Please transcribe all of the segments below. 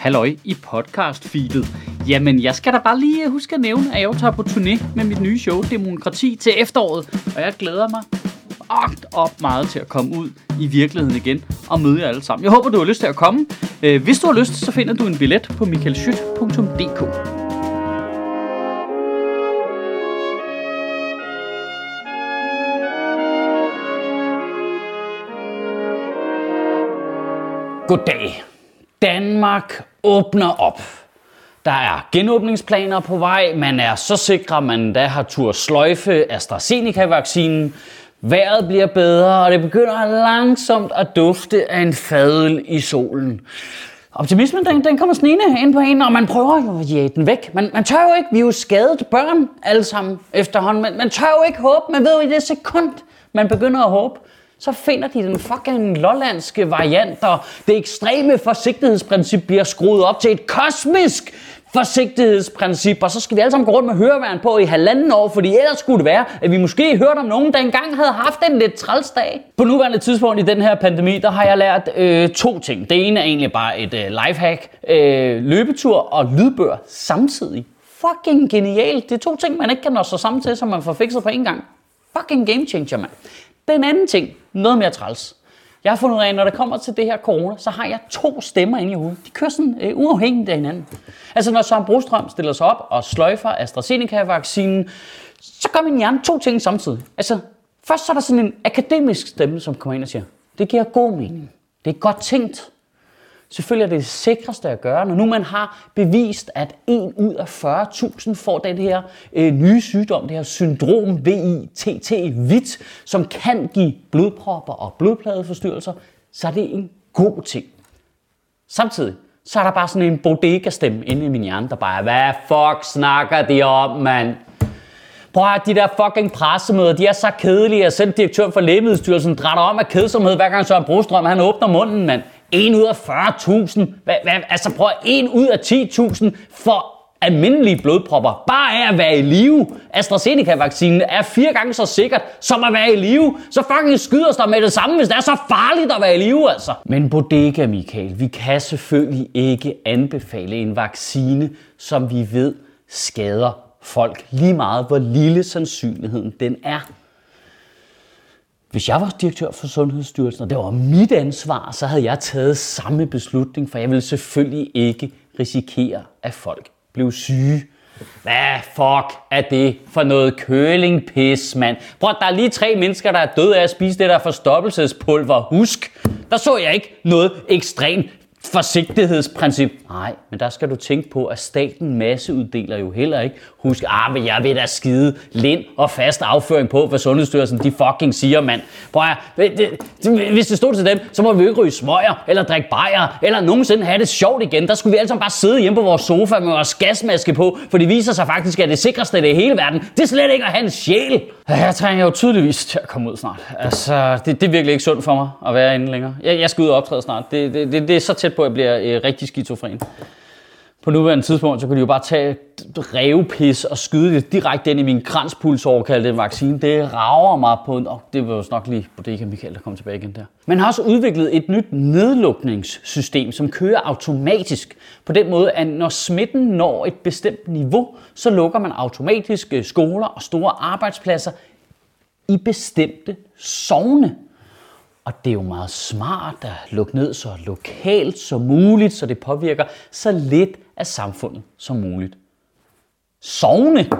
halløj i podcast-feedet. Jamen, jeg skal da bare lige øh, huske at nævne, at jeg tager på turné med mit nye show, Demokrati, til efteråret. Og jeg glæder mig agt op meget til at komme ud i virkeligheden igen og møde jer alle sammen. Jeg håber, du har lyst til at komme. Øh, hvis du har lyst, så finder du en billet på michaelschyt.dk. Goddag. Danmark åbner op. Der er genåbningsplaner på vej. Man er så sikker, at man da har tur sløjfe AstraZeneca-vaccinen. Vejret bliver bedre, og det begynder langsomt at dufte af en fadel i solen. Optimismen, den, den kommer snigende ind på en, og man prøver jo at jage den væk. Man, man tør jo ikke, vi er jo skadet børn alle sammen efterhånden. Man, man tør jo ikke håbe, man ved jo i det sekund, man begynder at håbe, så finder de den fucking lollandske variant, og det ekstreme forsigtighedsprincip bliver skruet op til et kosmisk forsigtighedsprincip, og så skal vi alle sammen gå rundt med høreværn på i halvanden år, fordi ellers skulle det være, at vi måske hørte om nogen, der engang havde haft en lidt træls dag. På nuværende tidspunkt i den her pandemi, der har jeg lært øh, to ting. Det ene er egentlig bare et øh, lifehack, øh, løbetur og lydbøger samtidig. Fucking genialt. Det er to ting, man ikke kan nå sig sammen til, som man får fikset på en gang. Fucking game changer, mand. Den anden ting, noget mere træls. Jeg har fundet ud af, at når det kommer til det her corona, så har jeg to stemmer inde i hovedet. De kører sådan øh, uafhængigt af hinanden. Altså når Søren Brostrøm stiller sig op og sløjfer AstraZeneca-vaccinen, så gør min hjerne to ting samtidig. Altså først så er der sådan en akademisk stemme, som kommer ind og siger, det giver god mening. Det er godt tænkt. Selvfølgelig er det det sikreste at gøre, når nu man har bevist, at 1 ud af 40.000 får den her øh, nye sygdom, det her syndrom VITT-VIT, som kan give blodpropper og blodpladeforstyrrelser, så er det en god ting. Samtidig så er der bare sådan en bodega-stemme inde i min hjerne, der bare er, hvad fuck snakker de om, mand? Prøv at de der fucking pressemøder, de er så kedelige, at selv direktøren for Lægemiddelstyrelsen drætter om af kedsomhed, hver gang Søren Brostrøm han åbner munden, mand. 1 ud af 40.000. Hvad, hvad, altså prøv 1 ud af 10.000 for almindelige blodpropper. Bare af at være i live. AstraZeneca-vaccinen er fire gange så sikkert som at være i live. Så fucking skyder os der med det samme, hvis det er så farligt at være i live, altså. Men bodega, Michael, vi kan selvfølgelig ikke anbefale en vaccine, som vi ved skader folk lige meget, hvor lille sandsynligheden den er. Hvis jeg var direktør for Sundhedsstyrelsen, og det var mit ansvar, så havde jeg taget samme beslutning, for jeg ville selvfølgelig ikke risikere, at folk blev syge. Hvad fuck er det for noget kølingpis, mand? Prøv, der er lige tre mennesker, der er døde af at spise det der forstoppelsespulver. Husk, der så jeg ikke noget ekstremt forsigtighedsprincip. Nej, men der skal du tænke på, at staten masseuddeler jo heller ikke. Husk, ah, men jeg vil da skide lind og fast afføring på, hvad Sundhedsstyrelsen de fucking siger, mand. Prøv at, hvis det stod til dem, så må vi ikke ryge smøger, eller drikke bajer, eller nogensinde have det sjovt igen. Der skulle vi alle sammen bare sidde hjemme på vores sofa med vores gasmaske på, for det viser sig faktisk, at det sikreste i hele verden, det er slet ikke at have en sjæl. Jeg trænger jo tydeligvis til at komme ud snart. Altså, det, det er virkelig ikke sundt for mig at være inde længere. Jeg, jeg skal ud og optræde snart. Det, det, det, det er så tæt på, at jeg bliver øh, rigtig skizofren. På nuværende tidspunkt, så kan de jo bare tage revpis og skyde det direkte ind i min kranspulsår, kalde det vaccine. Det rager mig på en... Oh, det var jo nok lige på det, Michael, der kom tilbage igen der. Man har også udviklet et nyt nedlukningssystem, som kører automatisk. På den måde, at når smitten når et bestemt niveau, så lukker man automatisk øh, skoler og store arbejdspladser i bestemte sovne. Og det er jo meget smart at lukke ned så lokalt som muligt, så det påvirker så lidt af samfundet som muligt. Sovne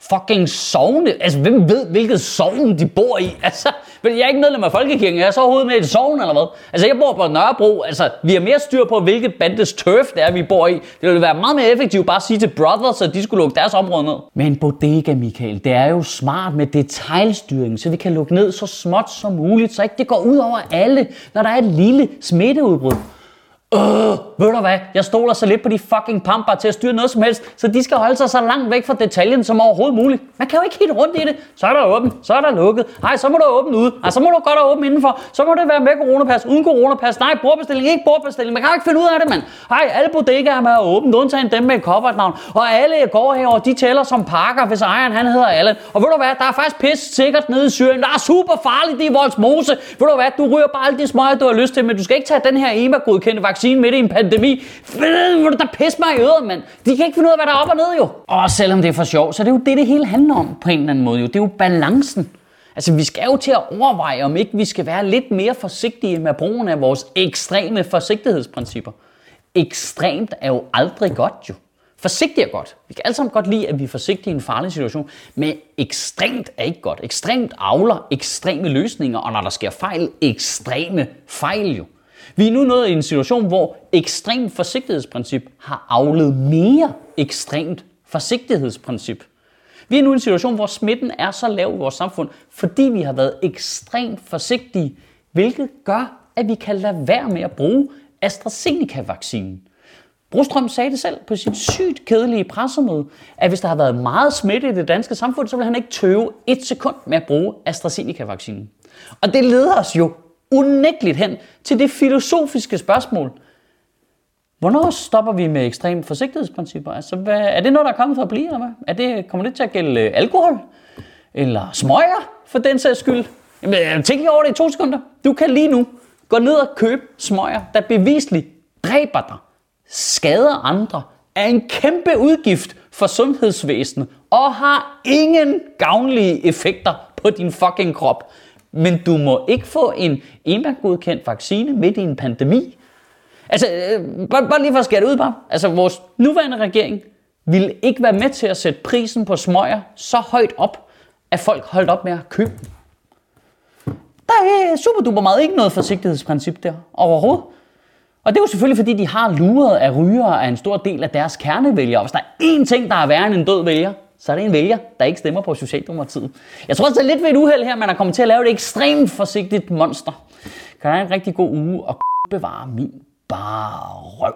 fucking sovne. Altså, hvem ved, hvilket sovn de bor i? Altså, jeg er ikke medlem af Folkekirken. Jeg er så overhovedet med i et sovn eller hvad? Altså, jeg bor på Nørrebro. Altså, vi har mere styr på, hvilket bandes turf det er, vi bor i. Det ville være meget mere effektivt bare at sige til Brothers, at de skulle lukke deres område ned. Men bodega, Michael, det er jo smart med detaljstyring, så vi kan lukke ned så småt som muligt, så ikke det går ud over alle, når der er et lille smitteudbrud. Øh, ved du hvad? Jeg stoler så lidt på de fucking pamper til at styre noget som helst, så de skal holde sig så langt væk fra detaljen som overhovedet muligt. Man kan jo ikke helt rundt i det. Så er der åbent, så er der lukket. Nej, så må du åbne ude. Nej, så må du godt have åbent indenfor. Så må det være med coronapas, uden coronapas. Nej, bordbestilling, ikke bordbestilling. Man kan ikke finde ud af det, mand. Nej, alle bodegaer er åbent, undtagen dem med et navn. Og alle går herover, de tæller som pakker, hvis ejeren han hedder Allen. Og ved du hvad, der er faktisk pisse sikkert nede i Syrien. Der er super farligt i Voldsmose. Ved du hvad, du ryger bare alle de smøger, du har lyst til, men du skal ikke tage den her EMA-godkendte vaccine vaccine midt i en pandemi. Hvor du da pisse mig i øret, mand? De kan ikke finde ud af, hvad der er op og ned, jo. Og selvom det er for sjov, så det er jo det, det hele handler om på en eller anden måde. Jo. Det er jo balancen. Altså, vi skal jo til at overveje, om ikke vi skal være lidt mere forsigtige med brugen af vores ekstreme forsigtighedsprincipper. Ekstremt er jo aldrig godt, jo. Forsigtig er godt. Vi kan alle sammen godt lide, at vi er forsigtige i en farlig situation, men ekstremt er ikke godt. Ekstremt avler ekstreme løsninger, og når der sker fejl, ekstreme fejl jo. Vi er nu nået i en situation, hvor ekstremt forsigtighedsprincip har afledt mere ekstremt forsigtighedsprincip. Vi er nu i en situation, hvor smitten er så lav i vores samfund, fordi vi har været ekstremt forsigtige, hvilket gør, at vi kan lade være med at bruge AstraZeneca-vaccinen. Brostrøm sagde det selv på sit sygt kedelige pressemøde, at hvis der har været meget smitte i det danske samfund, så vil han ikke tøve et sekund med at bruge AstraZeneca-vaccinen. Og det leder os jo unægteligt hen til det filosofiske spørgsmål. Hvornår stopper vi med ekstreme forsigtighedsprincipper? Altså, hvad, er det noget, der er kommet for at blive, eller hvad? Er det, kommer det til at gælde øh, alkohol? Eller smøger, for den sags skyld? Jamen, øh, tænk lige over det i to sekunder. Du kan lige nu gå ned og købe smøger, der bevisligt dræber dig skader andre, er en kæmpe udgift for sundhedsvæsenet og har ingen gavnlige effekter på din fucking krop. Men du må ikke få en EMA-godkendt vaccine midt i en pandemi. Altså, øh, bare, bare lige for at skære det ud bare. Altså, vores nuværende regering ville ikke være med til at sætte prisen på smøger så højt op, at folk holdt op med at købe dem. Der er øh, super duper meget ikke noget forsigtighedsprincip der overhovedet. Og det er jo selvfølgelig, fordi de har luret af rygere af en stor del af deres kernevælgere. Hvis der er én ting, der er værre end en død vælger, så er det en vælger, der ikke stemmer på Socialdemokratiet. Jeg tror også, det er lidt ved et uheld her, man er kommet til at lave et ekstremt forsigtigt monster. Kan have en rigtig god uge og bevare min bare røv.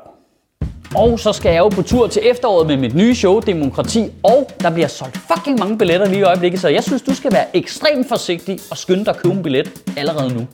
Og så skal jeg jo på tur til efteråret med mit nye show, Demokrati, og der bliver solgt fucking mange billetter lige i øjeblikket, så jeg synes, du skal være ekstremt forsigtig og skynde dig at købe en billet allerede nu.